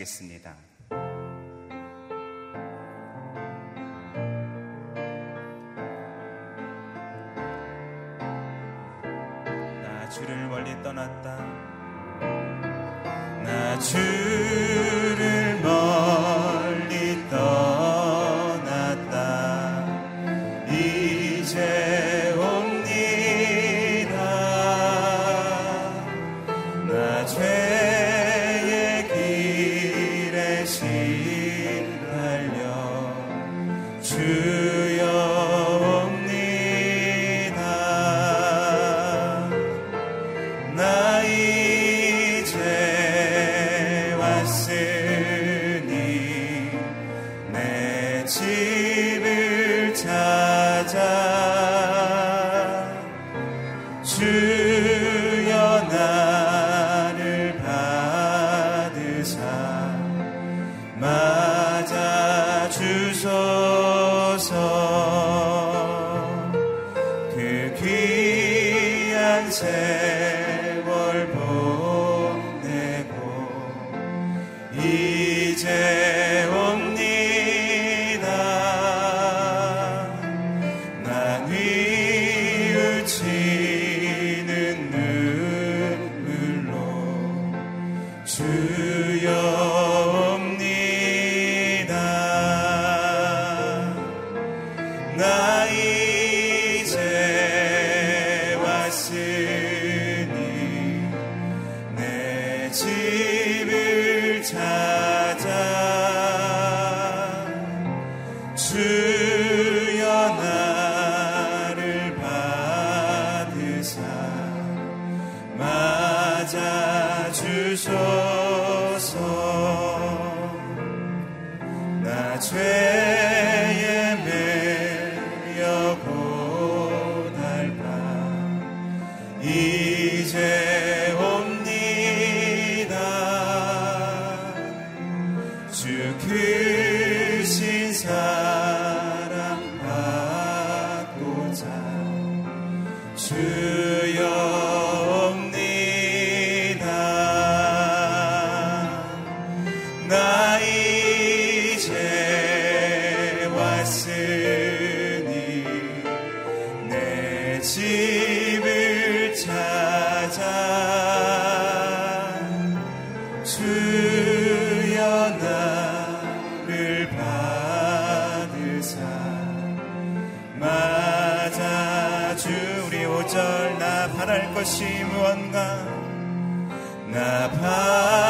마치겠습니다. Ciebie. 주 우리 오절 나 바랄 것이 무언가 나 바랄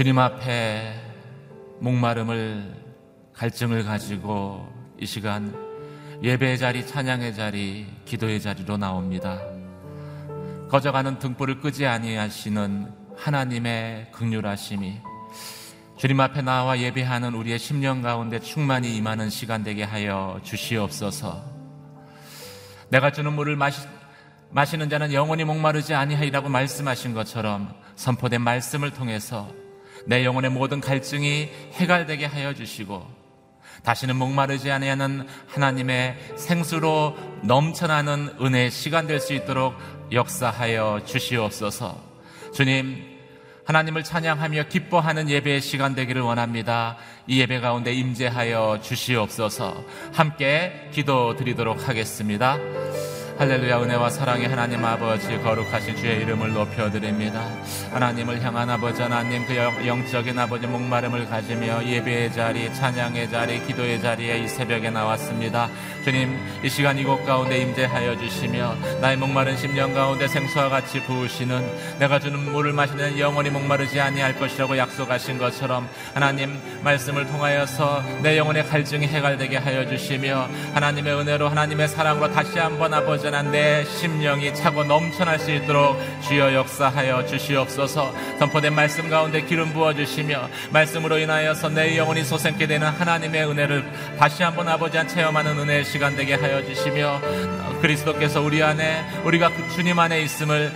주님 앞에 목마름을 갈증을 가지고 이 시간 예배의 자리, 찬양의 자리, 기도의 자리로 나옵니다. 거져가는 등불을 끄지 아니하시는 하나님의 극률하심이 주님 앞에 나와 예배하는 우리의 심령 가운데 충만히 임하는 시간 되게 하여 주시옵소서. 내가 주는 물을 마시, 마시는 자는 영원히 목마르지 아니하리라고 말씀하신 것처럼 선포된 말씀을 통해서 내 영혼의 모든 갈증이 해갈되게 하여 주시고 다시는 목마르지 아니하는 하나님의 생수로 넘쳐나는 은혜의 시간 될 수 있도록 역사하여 주시옵소서. 주님, 하나님을 찬양하며 기뻐하는 예배의 시간 되기를 원합니다. 이 예배 가운데 임재하여 주시옵소서. 함께 기도 드리도록 하겠습니다. 할렐루야 은혜와 사랑의 하나님 아버지 거룩하신 주의 이름을 높여드립니다. 하나님을 향한 아버지 하나님 그 영적인 아버지 목마름을 가지며 예배의 자리, 찬양의 자리, 기도의 자리에 이 새벽에 나왔습니다. 주님 이 시간 이곳 가운데 임재하여 주시며 나의 목마른 심령 가운데 생수와 같이 부으시는 내가 주는 물을 마시는 영원히 목마르지 아니할 것이라고 약속하신 것처럼 하나님 말씀을 통하여서 내 영혼의 갈증이 해갈되게 하여 주시며 하나님의 은혜로 하나님의 사랑으로 다시 한번 아버지 온전한 내 심령이 차고 넘쳐날 수 있도록 주여 역사하여 주시옵소서. 선포된 말씀 가운데 기름 부어 주시며 말씀으로 인하여서 내 영혼이 솟생게 되는 하나님의 은혜를 다시 한번 아버지 한 체험하는 은혜의 시간 되게 하여 주시며 그리스도께서 우리 안에 우리가 그 주님 안에 있음을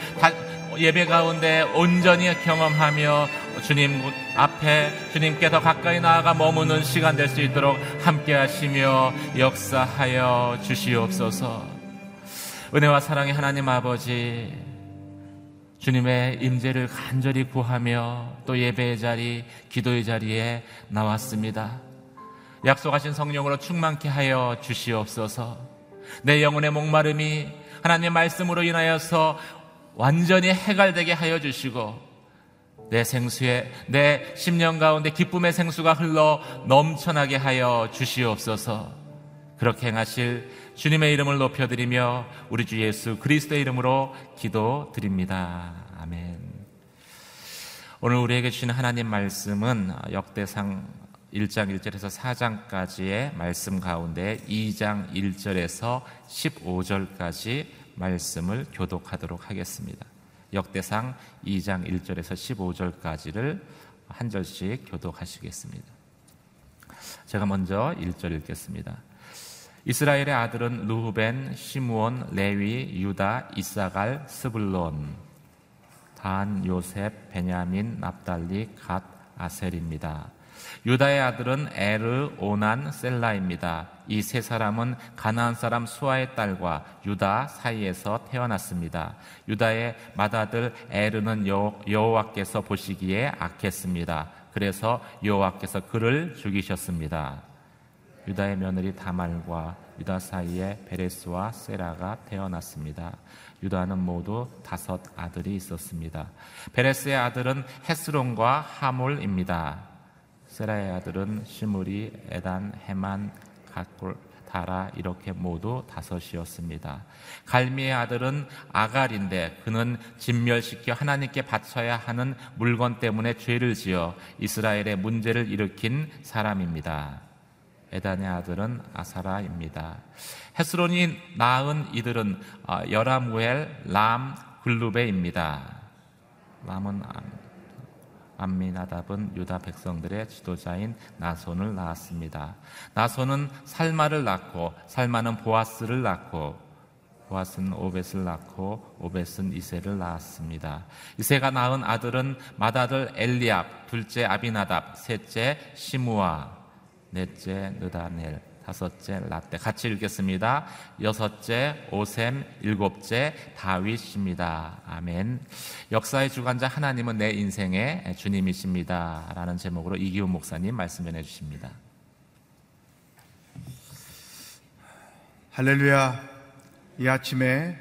예배 가운데 온전히 경험하며 주님 앞에 주님께 더 가까이 나아가 머무는 시간 될 수 있도록 함께 하시며 역사하여 주시옵소서. 은혜와 사랑의 하나님 아버지 주님의 임재를 간절히 구하며 또 예배의 자리, 기도의 자리에 나왔습니다. 약속하신 성령으로 충만케 하여 주시옵소서. 내 영혼의 목마름이 하나님의 말씀으로 인하여서 완전히 해갈되게 하여 주시고 내 생수에 내 심령 가운데 기쁨의 생수가 흘러 넘쳐나게 하여 주시옵소서. 그렇게 행하실 주님의 이름을 높여드리며 우리 주 예수 그리스도의 이름으로 기도드립니다. 아멘. 오늘 우리에게 주신 하나님 말씀은 역대상 1장 1절에서 4장까지의 말씀 가운데 2장 1절에서 15절까지 말씀을 교독하도록 하겠습니다. 역대상 2장 1절에서 15절까지를 한 절씩 교독하시겠습니다. 제가 먼저 1절 읽겠습니다. 이스라엘의 아들은 르우벤, 시므온, 레위, 유다, 잇사갈, 스불론, 단, 요셉, 베냐민, 납달리, 갓, 아셀입니다. 유다의 아들은 에르, 오난, 셀라입니다. 이 세 사람은 가나안 사람 수아의 딸과 유다 사이에서 태어났습니다. 유다의 맏아들 에르는 여호와께서 보시기에 악했습니다. 그래서 여호와께서 그를 죽이셨습니다. 유다의 며느리 다말과 유다 사이에 베레스와 세라가 태어났습니다. 유다는 모두 다섯 아들이 있었습니다. 베레스의 아들은 헤스론과 하몰입니다. 세라의 아들은 시므리, 에단, 헤만, 가골, 다라 이렇게 모두 다섯이었습니다. 갈미의 아들은 아갈인데 그는 진멸시켜 하나님께 바쳐야 하는 물건 때문에 죄를 지어 이스라엘의 문제를 일으킨 사람입니다. 에단의 아들은 아사라입니다. 헤스론이 낳은 이들은 어, 여라무엘, 람, 글루베입니다. 람은 암미나답은 유다 백성들의 지도자인 나손을 낳았습니다. 나손은 살마를 낳고 살마는 보아스를 낳고 보아스는 오벳을 낳고 오벳은 이세를 낳았습니다. 이세가 낳은 아들은 맏아들 엘리압, 둘째 아비나답, 셋째 시무아, 넷째 느다넬, 다섯째 라떼 같이 읽겠습니다. 여섯째 오셈, 일곱째 다윗입니다. 아멘. 역사의 주관자 하나님은 내 인생의 주님이십니다. 라는 제목으로 이기훈 목사님 말씀 전해 주십니다. 할렐루야. 이 아침에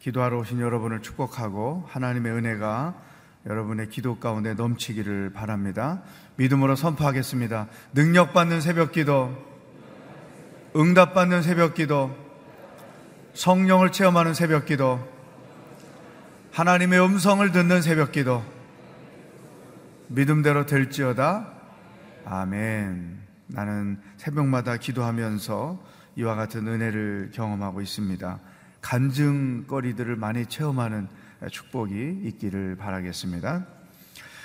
기도하러 오신 여러분을 축복하고 하나님의 은혜가 여러분의 기도 가운데 넘치기를 바랍니다. 믿음으로 선포하겠습니다. 능력받는 새벽 기도, 응답받는 새벽 기도, 성령을 체험하는 새벽 기도, 하나님의 음성을 듣는 새벽 기도, 믿음대로 될지어다. 아멘. 나는 새벽마다 기도하면서 이와 같은 은혜를 경험하고 있습니다. 간증거리들을 많이 체험하는 축복이 있기를 바라겠습니다.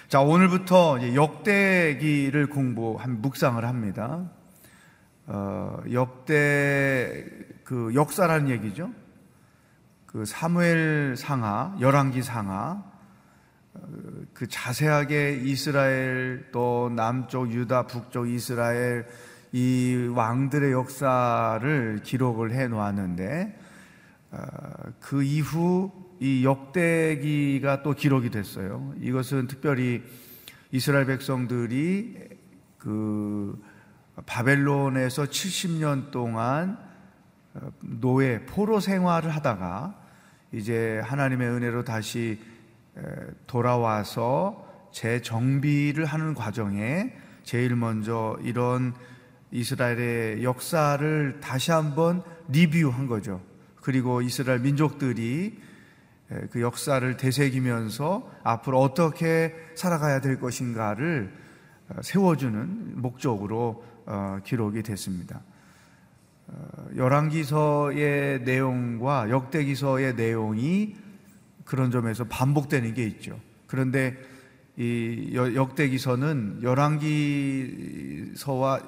자, 오늘부터 역대기를 공부 한 묵상을 합니다. 어, 역대 그 역사라는 얘기죠. 그 사무엘 상하, 열왕기 상하, 어, 그 자세하게 이스라엘 또 남쪽 유다, 북쪽 이스라엘 이 왕들의 역사를 기록을 해 놓았는데 어, 그 이후 이 역대기가 또 기록이 됐어요. 이것은 특별히 이스라엘 백성들이 그 바벨론에서 70년 동안 어, 노예, 포로 생활을 하다가 이제 하나님의 은혜로 다시 돌아와서 재정비를 하는 과정에 제일 먼저 이런 이스라엘의 역사를 다시 한번 리뷰한 거죠. 그리고 이스라엘 민족들이 그 역사를 되새기면서 앞으로 어떻게 살아가야 될 것인가를 어, 세워주는 목적으로 어, 기록이 됐습니다. 어, 열왕기서의 내용과 역대기서의 내용이 그런 점에서 반복되는 게 있죠. 그런데 이 역대기서는 열왕기서와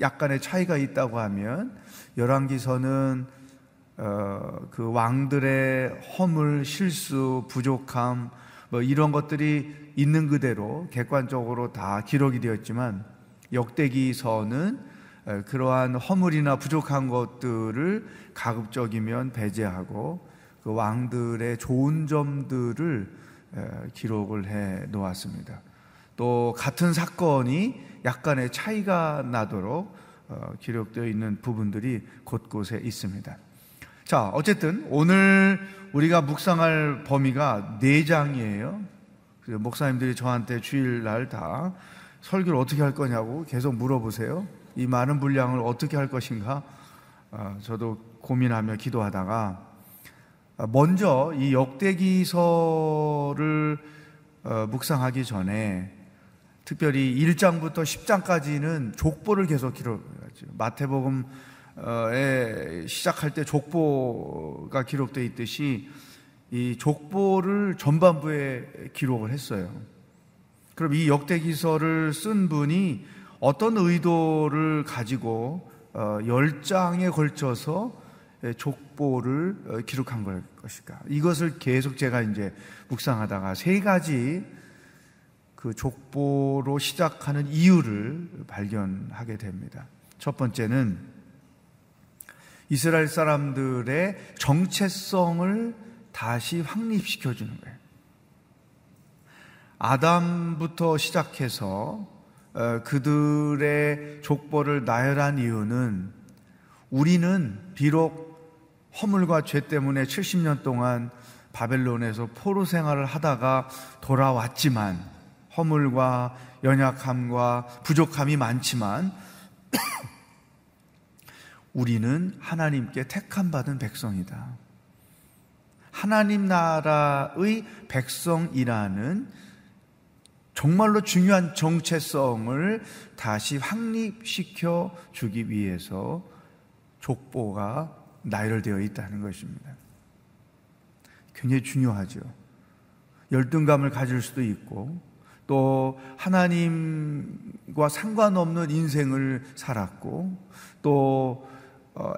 약간의 차이가 있다고 하면 열왕기서는 어, 그 왕들의 허물, 실수, 부족함 뭐 이런 것들이 있는 그대로 객관적으로 다 기록이 되었지만 역대기서는 그러한 허물이나 부족한 것들을 가급적이면 배제하고 그 왕들의 좋은 점들을 기록을 해 놓았습니다. 또 같은 사건이 약간의 차이가 나도록 어, 기록되어 있는 부분들이 곳곳에 있습니다. 자, 어쨌든 오늘 우리가 묵상할 범위가 네 장이에요. 목사님들이 저한테 주일날 다 설교를 어떻게 할 거냐고 계속 물어보세요. 이 많은 분량을 어떻게 할 것인가? 어, 저도 고민하며 기도하다가 어, 먼저 이 역대기서를 어, 묵상하기 전에 특별히 1장부터 10장까지는 족보를 계속 기록하죠. 마태복음에 시작할 때 족보가 기록되어 있듯이 이 족보를 전반부에 기록을 했어요. 그럼 이 역대기서를 쓴 분이 어떤 의도를 가지고 어, 열장에 걸쳐서 족보를 어, 기록한 걸 것일까? 이것을 계속 제가 이제 묵상하다가 세 가지 그 족보로 시작하는 이유를 발견하게 됩니다. 첫 번째는 이스라엘 사람들의 정체성을 다시 확립시켜 주는 거예요. 아담부터 시작해서 어, 그들의 족보를 나열한 이유는 우리는 비록 허물과 죄 때문에 70년 동안 바벨론에서 포로 생활을 하다가 돌아왔지만 허물과 연약함과 부족함이 많지만 우리는 하나님께 택함 받은 백성이다. 하나님 나라의 백성이라는 정말로 중요한 정체성을 다시 확립시켜 주기 위해서 족보가 나열되어 있다는 것입니다. 굉장히 중요하죠. 열등감을 가질 수도 있고 또 하나님과 상관없는 인생을 살았고 또그 어,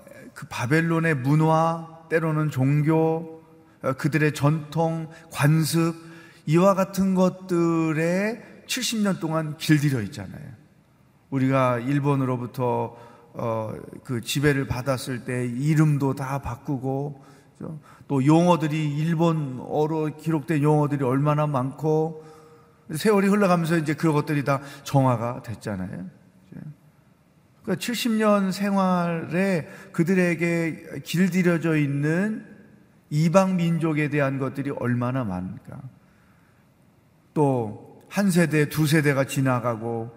바벨론의 문화 때로는 종교 어, 그들의 전통 관습 이와 같은 것들에 70년 동안 길들여 있잖아요. 우리가 일본으로부터 어, 그 지배를 받았을 때 이름도 다 바꾸고 또 용어들이 일본어로 기록된 용어들이 얼마나 많고 세월이 흘러가면서 이제 그런 것들이 다 정화가 됐잖아요. 그러니까 70년 생활에 그들에게 길들여져 있는 이방 민족에 대한 것들이 얼마나 많을까. 또 한 세대, 두 세대가 지나가고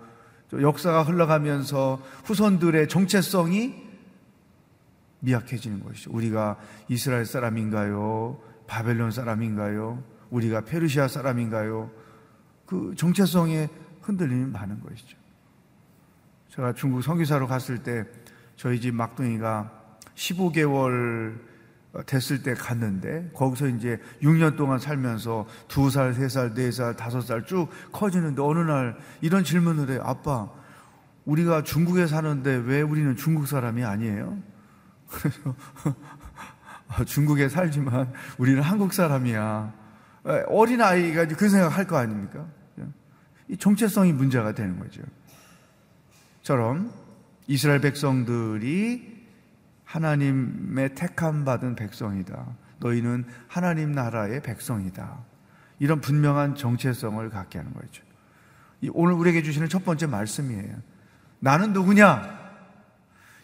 역사가 흘러가면서 후손들의 정체성이 미약해지는 것이죠. 우리가 이스라엘 사람인가요? 바벨론 사람인가요? 우리가 페르시아 사람인가요? 그 정체성에 흔들림이 많은 것이죠. 제가 중국 성기사로 갔을 때 저희 집 막둥이가 15개월 됐을 때 갔는데 거기서 이제 6년 동안 살면서 2살, 3살, 4살, 5살 쭉 커지는데 어느 날 이런 질문을 해. 아빠, 우리가 중국에 사는데 왜 우리는 중국 사람이 아니에요? 그래서 중국에 살지만 우리는 한국 사람이야. 어린 아이가 그 생각 할 거 아닙니까? 이 정체성이 문제가 되는 거죠. 처럼 이스라엘 백성들이 하나님의 택함 받은 백성이다. 너희는 하나님 나라의 백성이다. 이런 분명한 정체성을 갖게 하는 거죠. 오늘 우리에게 주시는 첫 번째 말씀이에요. 나는 누구냐?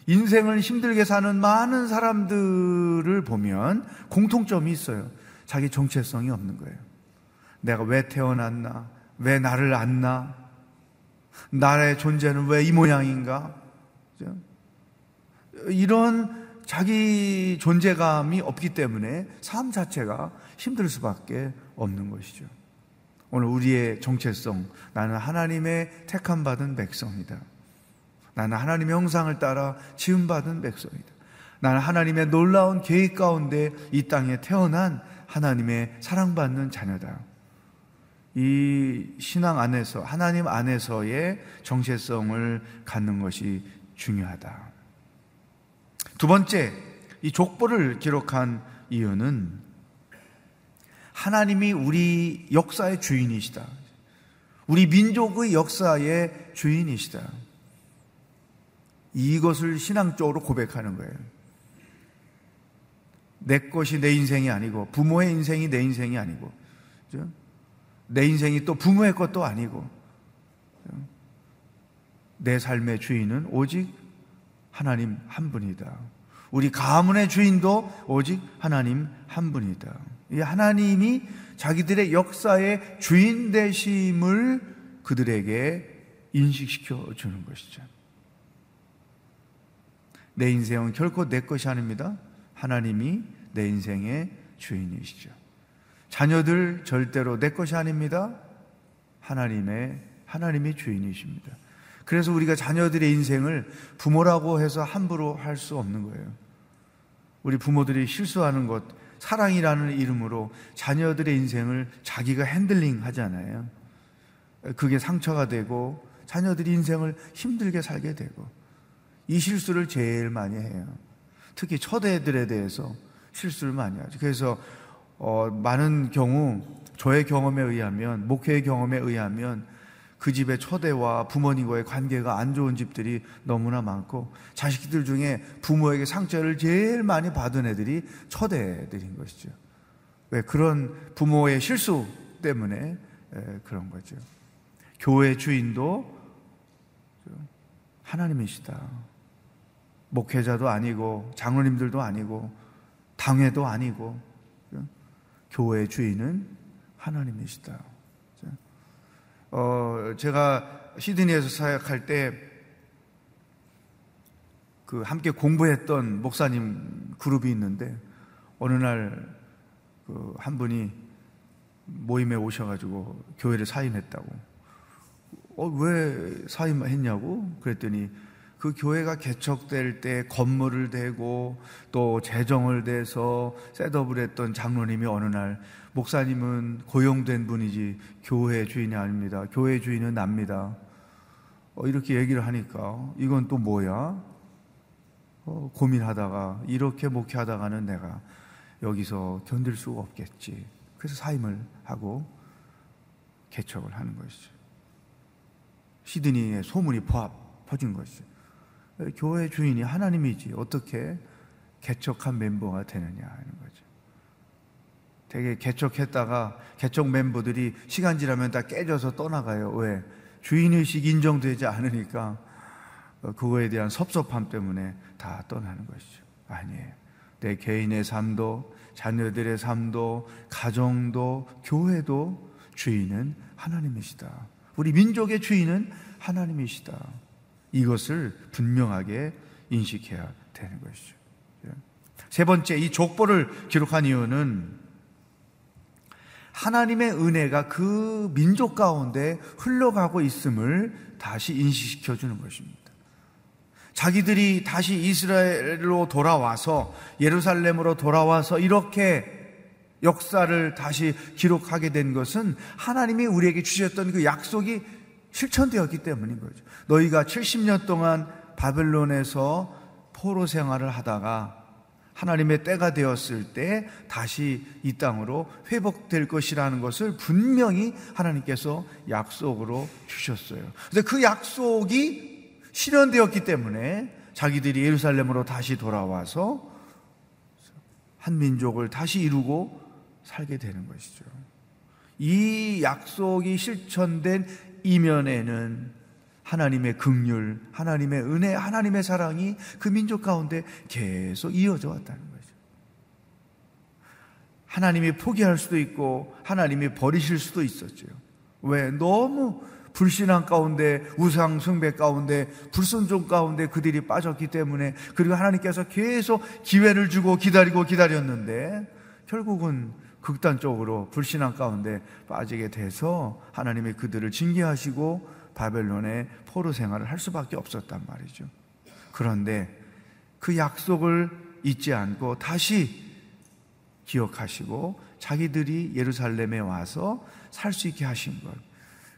인생을 힘들게 사는 많은 사람들을 보면 공통점이 있어요. 자기 정체성이 없는 거예요. 내가 왜 태어났나? 왜 나를 안나? 나의 존재는 왜 이 모양인가? 이런 자기 존재감이 없기 때문에 삶 자체가 힘들 수밖에 없는 것이죠. 오늘 우리의 정체성, 나는 하나님의 택함 받은 백성이다. 나는 하나님의 형상을 따라 지음받은 백성이다. 나는 하나님의 놀라운 계획 가운데 이 땅에 태어난 하나님의 사랑받는 자녀다. 이 신앙 안에서 하나님 안에서의 정체성을 갖는 것이 중요하다. 두 번째, 이 족보를 기록한 이유는 하나님이 우리 역사의 주인이시다. 우리 민족의 역사의 주인이시다. 이것을 신앙적으로 고백하는 거예요. 내 것이 내 인생이 아니고 부모의 인생이 내 인생이 아니고? 내 인생이 또 부모의 것도 아니고 내 삶의 주인은 오직 하나님 한 분이다. 우리 가문의 주인도 오직 하나님 한 분이다. 이 하나님이 자기들의 역사의 주인 되심을 그들에게 인식시켜 주는 것이죠. 내 인생은 결코 내 것이 아닙니다. 하나님이 내 인생의 주인이시죠. 자녀들 절대로 내 것이 아닙니다. 하나님의 하나님이 주인이십니다. 그래서 우리가 자녀들의 인생을 부모라고 해서 함부로 할 수 없는 거예요. 우리 부모들이 실수하는 것, 사랑이라는 이름으로 자녀들의 인생을 자기가 핸들링 하잖아요. 그게 상처가 되고 자녀들이 인생을 힘들게 살게 되고 이 실수를 제일 많이 해요. 특히 초대들에 대해서 실수를 많이 하죠. 그래서 어, 많은 경우 저의 경험에 의하면 목회의 경험에 의하면 그 집의 초대와 부모님과의 관계가 안 좋은 집들이 너무나 많고 자식들 중에 부모에게 상처를 제일 많이 받은 애들이 초대들인 것이죠. 왜 그런 부모의 실수 때문에 그런 거죠. 교회 주인도 하나님이시다. 목회자도 아니고 장로님들도 아니고 당회도 아니고 교회 주인은 하나님이시다. 어, 제가 시드니에서 사역할 때 그 함께 공부했던 목사님 그룹이 있는데 어느 날 그 한 분이 모임에 오셔가지고 교회를 사임했다고. 어, 왜 사임했냐고? 그랬더니 그 교회가 개척될 때 건물을 대고 또 재정을 대서 셋업을 했던 장로님이 어느 날 목사님은 고용된 분이지 교회 주인이 아닙니다. 교회 주인은 납니다. 어, 이렇게 얘기를 하니까 이건 또 뭐야? 어, 고민하다가 이렇게 목회하다가는 내가 여기서 견딜 수가 없겠지. 그래서 사임을 하고 개척을 하는 것이죠. 시드니의 소문이 퍼진 것이죠. 교회 주인이 하나님이지 어떻게 개척한 멤버가 되느냐 하는 거죠. 되게 개척했다가 개척 멤버들이 시간 지나면 다 깨져서 떠나가요. 왜? 주인의식 인정되지 않으니까 그거에 대한 섭섭함 때문에 다 떠나는 것이죠. 아니에요. 내 개인의 삶도, 자녀들의 삶도, 가정도, 교회도 주인은 하나님이시다. 우리 민족의 주인은 하나님이시다. 이것을 분명하게 인식해야 되는 것이죠. 세 번째, 이 족보를 기록한 이유는 하나님의 은혜가 그 민족 가운데 흘러가고 있음을 다시 인식시켜 주는 것입니다. 자기들이 다시 이스라엘로 돌아와서 예루살렘으로 돌아와서 이렇게 역사를 다시 기록하게 된 것은 하나님이 우리에게 주셨던 그 약속이 실천되었기 때문인 거죠. 너희가 70년 동안 바벨론에서 포로 생활을 하다가 하나님의 때가 되었을 때 다시 이 땅으로 회복될 것이라는 것을 분명히 하나님께서 약속으로 주셨어요. 근데 그 약속이 실현되었기 때문에 자기들이 예루살렘으로 다시 돌아와서 한 민족을 다시 이루고 살게 되는 것이죠. 이 약속이 실천된 이면에는 하나님의 긍휼, 하나님의 은혜, 하나님의 사랑이 그 민족 가운데 계속 이어져 왔다는 거죠. 하나님이 포기할 수도 있고 하나님이 버리실 수도 있었죠. 왜? 너무 불신앙 가운데 우상 숭배 가운데 불순종 가운데 그들이 빠졌기 때문에 그리고 하나님께서 계속 기회를 주고 기다리고 기다렸는데 결국은 극단적으로 불신앙 가운데 빠지게 돼서 하나님이 그들을 징계하시고 바벨론의 포로 생활을 할 수밖에 없었단 말이죠. 그런데 그 약속을 잊지 않고 다시 기억하시고 자기들이 예루살렘에 와서 살 수 있게 하신 것.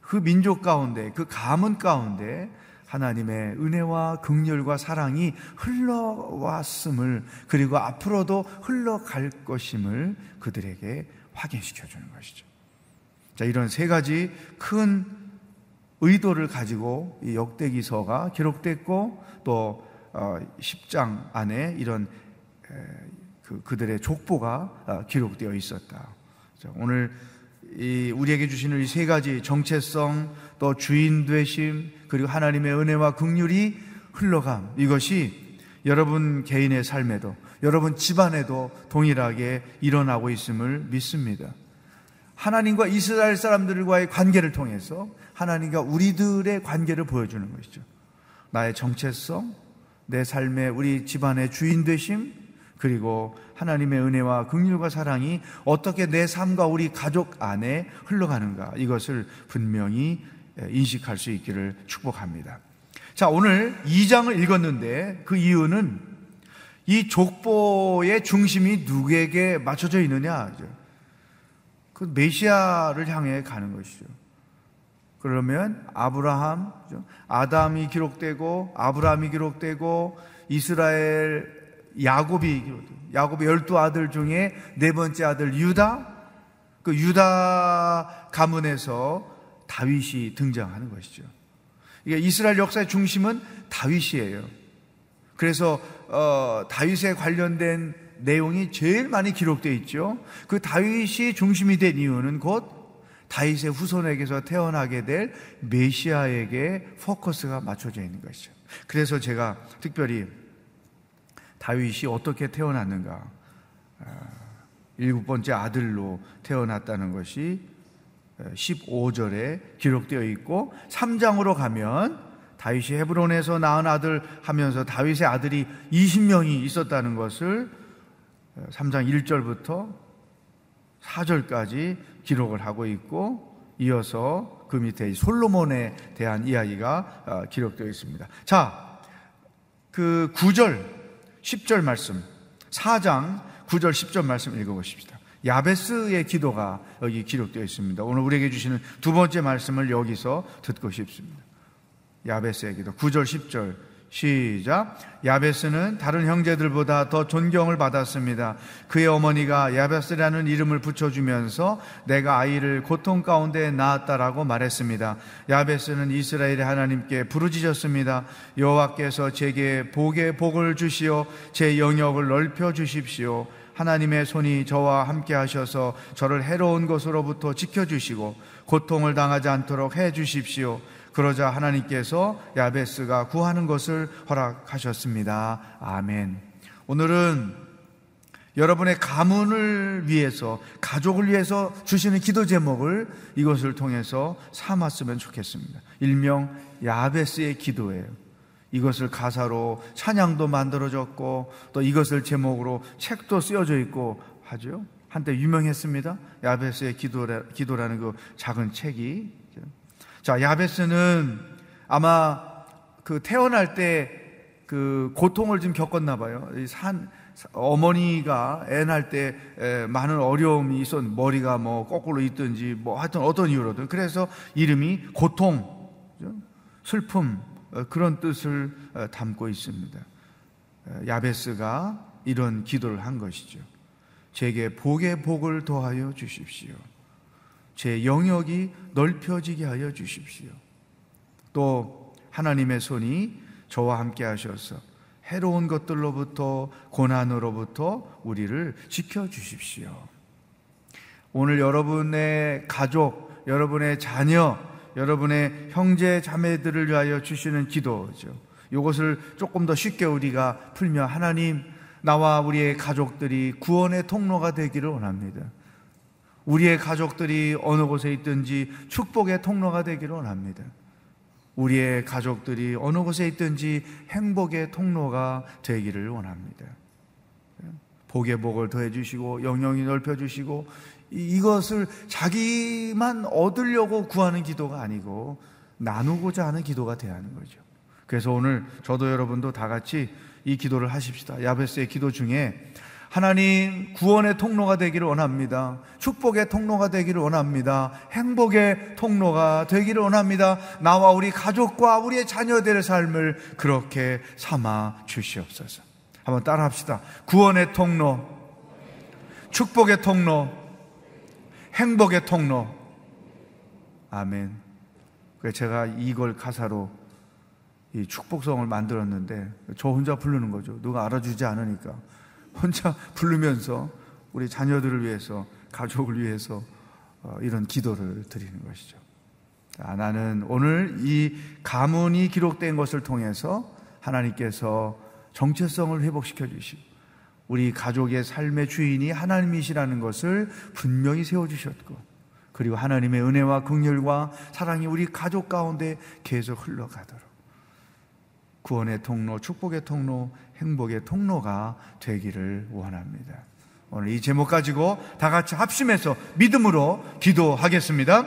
그 민족 가운데, 그 가문 가운데 하나님의 은혜와 극렬과 사랑이 흘러왔음을 그리고 앞으로도 흘러갈 것임을 그들에게 확인시켜 주는 것이죠. 자, 이런 세 가지 큰 의도를 가지고 이 역대기서가 기록됐고 또 10장 어, 안에 이런 그, 그들의 족보가 어, 기록되어 있었다. 오늘 우리에게 주시는 이 세 가지 정체성 또 주인 되심 그리고 하나님의 은혜와 긍휼이 흘러감 이것이 여러분 개인의 삶에도 여러분 집안에도 동일하게 일어나고 있음을 믿습니다. 하나님과 이스라엘 사람들과의 관계를 통해서 하나님과 우리들의 관계를 보여주는 것이죠. 나의 정체성, 내 삶의 우리 집안의 주인 되심, 그리고 하나님의 은혜와 긍휼과 사랑이 어떻게 내 삶과 우리 가족 안에 흘러가는가 이것을 분명히 인식할 수 있기를 축복합니다. 자, 오늘 2장을 읽었는데 그 이유는 이 족보의 중심이 누구에게 맞춰져 있느냐? 그 메시아를 향해 가는 것이죠. 그러면 아브라함, 아담이 기록되고 아브라함이 기록되고 이스라엘 야곱이 야곱의 열두 아들 중에 네 번째 아들 유다 그 유다 가문에서 다윗이 등장하는 것이죠. 이게 이스라엘 역사의 중심은 다윗이에요. 그래서 어, 다윗에 관련된 내용이 제일 많이 기록되어 있죠. 그 다윗이 중심이 된 이유는 곧 다윗의 후손에게서 태어나게 될 메시아에게 포커스가 맞춰져 있는 것이죠. 그래서 제가 특별히 다윗이 어떻게 태어났는가, 아, 일곱 번째 아들로 태어났다는 것이 15절에 기록되어 있고 3장으로 가면 다윗이 헤브론에서 낳은 아들 하면서 다윗의 아들이 20명이 있었다는 것을 3장 1절부터 4절까지 기록을 하고 있고 이어서 그 밑에 솔로몬에 대한 이야기가 어, 기록되어 있습니다. 자, 그 9절, 10절 말씀, 4장 9절, 10절 말씀 읽어보십시다. 야베스의 기도가 여기 기록되어 있습니다. 오늘 우리에게 주시는 두 번째 말씀을 여기서 듣고 싶습니다. 야베스의 기도 9절 10절 시작. 야베스는 다른 형제들보다 더 존경을 받았습니다. 그의 어머니가 야베스라는 이름을 붙여주면서 내가 아이를 고통 가운데 낳았다라고 말했습니다. 야베스는 이스라엘의 하나님께 부르짖었습니다. 여호와께서 제게 복의 복을 주시어 제 영역을 넓혀 주십시오. 하나님의 손이 저와 함께 하셔서 저를 해로운 것으로부터 지켜주시고 고통을 당하지 않도록 해 주십시오. 그러자 하나님께서 야베스가 구하는 것을 허락하셨습니다. 아멘. 오늘은 여러분의 가문을 위해서, 가족을 위해서 주시는 기도 제목을 이것을 통해서 삼았으면 좋겠습니다. 일명 야베스의 기도예요. 이것을 가사로 찬양도 만들어졌고 또 이것을 제목으로 책도 쓰여져 있고 하죠. 한때 유명했습니다. 야베스의 기도라, 기도라는 그 작은 책이 자, 야베스는 아마 그 태어날 때 그 고통을 좀 겪었나 봐요. 산, 어머니가 애 낳을 때 많은 어려움이 있었, 머리가 뭐 거꾸로 있든지 뭐 하여튼 어떤 이유로든. 그래서 이름이 고통, 슬픔, 어, 그런 뜻을 어, 담고 있습니다. 야베스가 이런 기도를 한 것이죠. 제게 복의 복을 더하여 주십시오. 제 영역이 넓혀지게 하여 주십시오. 또 하나님의 손이 저와 함께 하셔서 해로운 것들로부터 고난으로부터 우리를 지켜 주십시오. 오늘 여러분의 가족, 여러분의 자녀, 여러분의 형제 자매들을 위하여 주시는 기도죠. 이것을 조금 더 쉽게 우리가 풀며 하나님 나와 우리의 가족들이 구원의 통로가 되기를 원합니다. 우리의 가족들이 어느 곳에 있든지 축복의 통로가 되기를 원합니다. 우리의 가족들이 어느 곳에 있든지 행복의 통로가 되기를 원합니다. 복의 복을 더해 주시고 영영이 넓혀 주시고 이것을 자기만 얻으려고 구하는 기도가 아니고 나누고자 하는 기도가 돼야 하는 거죠. 그래서 오늘 저도 여러분도 다 같이 이 기도를 하십시다. 야베스의 기도 중에 하나님 구원의 통로가 되기를 원합니다. 축복의 통로가 되기를 원합니다. 행복의 통로가 되기를 원합니다. 나와 우리 가족과 우리의 자녀들의 삶을 그렇게 삼아 주시옵소서. 한번 따라 합시다. 구원의 통로, 축복의 통로, 행복의 통로. 아멘. 제가 이걸 가사로 이 축복성을 만들었는데 저 혼자 부르는 거죠. 누가 알아주지 않으니까. 혼자 부르면서 우리 자녀들을 위해서, 가족을 위해서 어, 이런 기도를 드리는 것이죠. 나는 오늘 이 가문이 기록된 것을 통해서 하나님께서 정체성을 회복시켜 주시고 우리 가족의 삶의 주인이 하나님이시라는 것을 분명히 세워 주셨고 그리고 하나님의 은혜와 긍휼과 사랑이 우리 가족 가운데 계속 흘러가도록 구원의 통로, 축복의 통로, 행복의 통로가 되기를 원합니다. 오늘 이 제목 가지고 다 같이 합심해서 믿음으로 기도하겠습니다.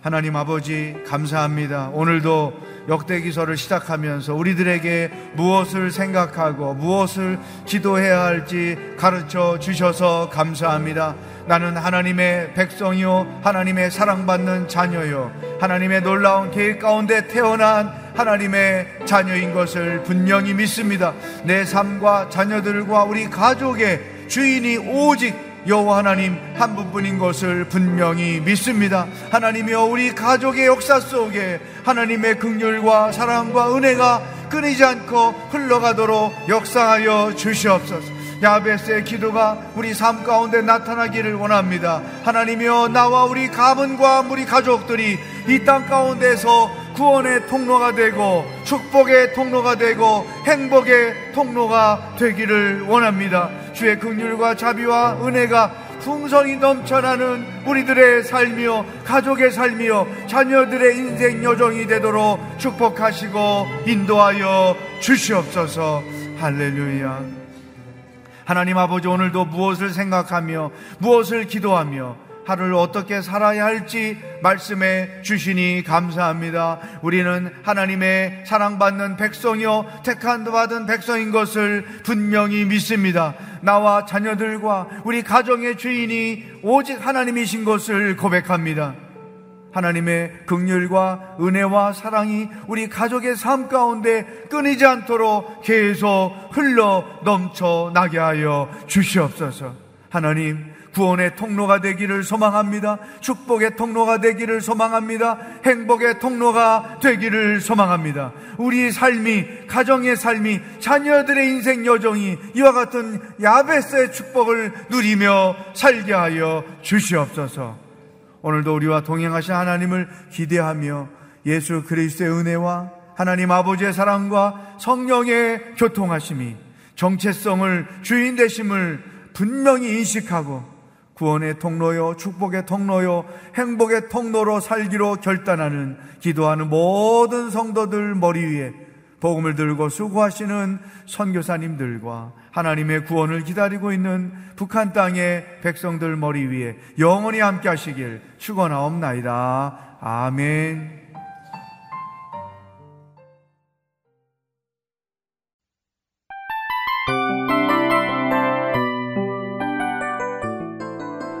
하나님 아버지, 감사합니다. 오늘도 역대기서를 시작하면서 우리들에게 무엇을 생각하고 무엇을 기도해야 할지 가르쳐 주셔서 감사합니다. 나는 하나님의 백성이요, 하나님의 사랑받는 자녀요, 하나님의 놀라운 계획 가운데 태어난 하나님의 자녀인 것을 분명히 믿습니다. 내 삶과 자녀들과 우리 가족의 주인이 오직 여호와 하나님 한 분뿐인 것을 분명히 믿습니다. 하나님이여 우리 가족의 역사 속에 하나님의 긍휼과 사랑과 은혜가 끊이지 않고 흘러가도록 역사하여 주시옵소서. 야베스의 기도가 우리 삶 가운데 나타나기를 원합니다. 하나님이여 나와 우리 가문과 우리 가족들이 이 땅 가운데서 구원의 통로가 되고 축복의 통로가 되고 행복의 통로가 되기를 원합니다. 주의 긍휼과 자비와 은혜가 풍성이 넘쳐나는 우리들의 삶이요, 가족의 삶이요, 자녀들의 인생 여정이 되도록 축복하시고 인도하여 주시옵소서. 할렐루야. 하나님 아버지 오늘도 무엇을 생각하며 무엇을 기도하며 하루를 어떻게 살아야 할지 말씀해 주시니 감사합니다. 우리는 하나님의 사랑받는 백성이요, 택한 받은 백성인 것을 분명히 믿습니다. 나와 자녀들과 우리 가정의 주인이 오직 하나님이신 것을 고백합니다. 하나님의 극률과 은혜와 사랑이 우리 가족의 삶 가운데 끊이지 않도록 계속 흘러 넘쳐 나게 하여 주시옵소서. 하나님, 구원의 통로가 되기를 소망합니다. 축복의 통로가 되기를 소망합니다. 행복의 통로가 되기를 소망합니다. 우리 삶이, 가정의 삶이, 자녀들의 인생 여정이 이와 같은 야베스의 축복을 누리며 살게 하여 주시옵소서. 오늘도 우리와 동행하신 하나님을 기대하며 예수 그리스도의 은혜와 하나님 아버지의 사랑과 성령의 교통하심이 정체성을 주인 되심을 분명히 인식하고 구원의 통로요, 축복의 통로요, 행복의 통로로 살기로 결단하는 기도하는 모든 성도들 머리 위에 복음을 들고 수고하시는 선교사님들과 하나님의 구원을 기다리고 있는 북한 땅의 백성들 머리 위에 영원히 함께 하시길 축원하옵나이다. 아멘.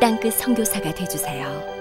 땅끝 성교사가 되주세요